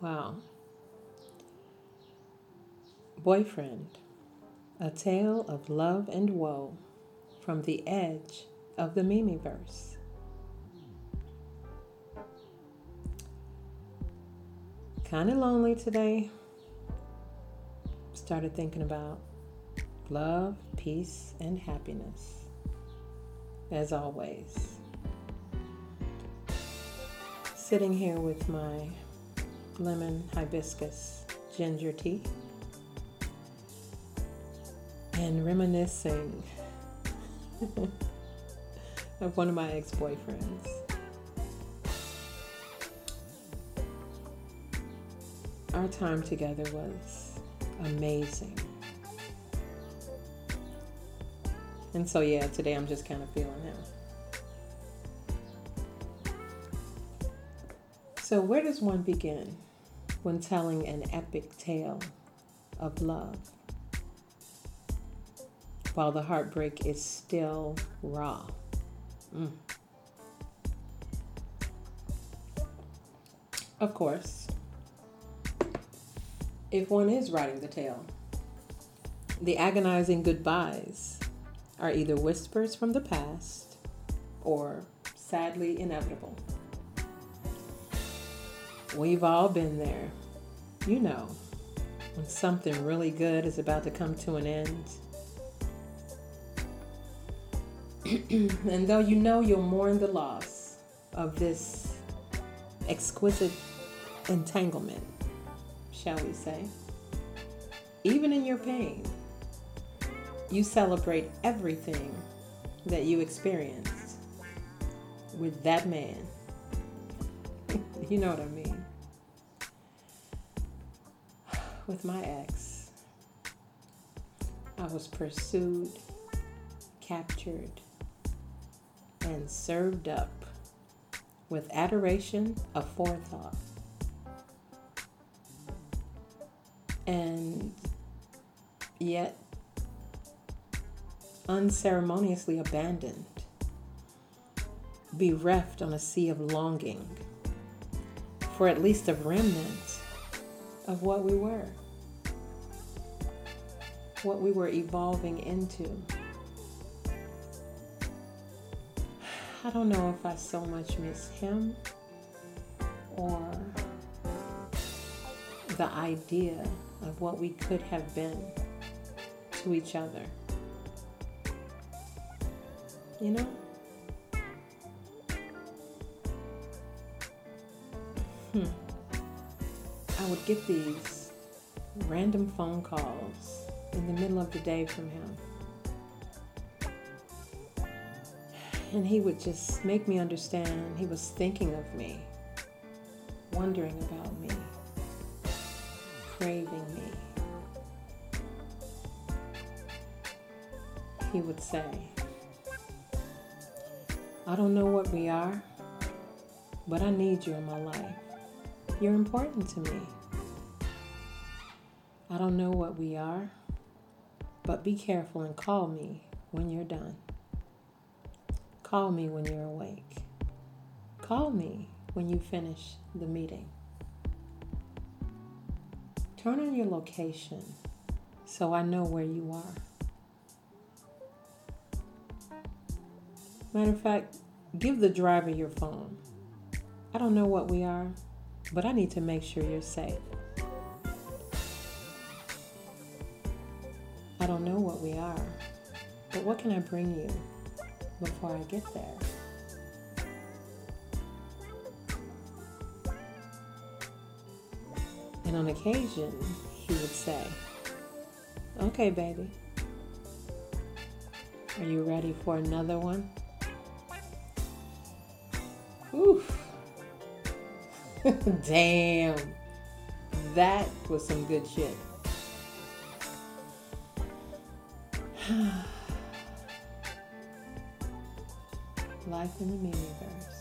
Wow. Boyfriend, a tale of love and woe from the edge of the Mimiverse. Kind of lonely today. Started thinking about love, peace, and happiness. As always. Sitting here with my lemon hibiscus ginger tea and reminiscing of one of my ex boyfriends. Our time together was amazing. And so, yeah, today I'm just kind of feeling him. So, where does one begin when telling an epic tale of love? While the heartbreak is still raw. Mm. Of course, if one is writing the tale, the agonizing goodbyes are either whispers from the past or sadly inevitable. We've all been there. You know, when something really good is about to come to an end. and though you know you'll mourn the loss of this exquisite entanglement, shall we say, even in your pain, you celebrate everything that you experienced with that man. you know what I mean? With my ex, I was pursued, captured, and served up with adoration, aforethought, and yet unceremoniously abandoned, bereft on a sea of longing for at least a remnant of what we were, what we were evolving into. I don't know if I so much miss him or the idea of what we could have been to each other. You know? Hmm. I would get these random phone calls in the middle of the day from him. And he would just make me understand he was thinking of me, wondering about me, craving me. He would say, I don't know what we are, but I need you in my life. You're important to me. I don't know what we are, but be careful and call me when you're done. Call me when you're awake. Call me when you finish the meeting. Turn on your location so I know where you are. Matter of fact, give the driver your phone. I don't know what we are, but I need to make sure you're safe. I don't know what we are, but what can I bring you before I get there? And on occasion, he would say, Okay, baby, are you ready for another one? Oof. Damn. That was some good shit. Life in the Mimiverse.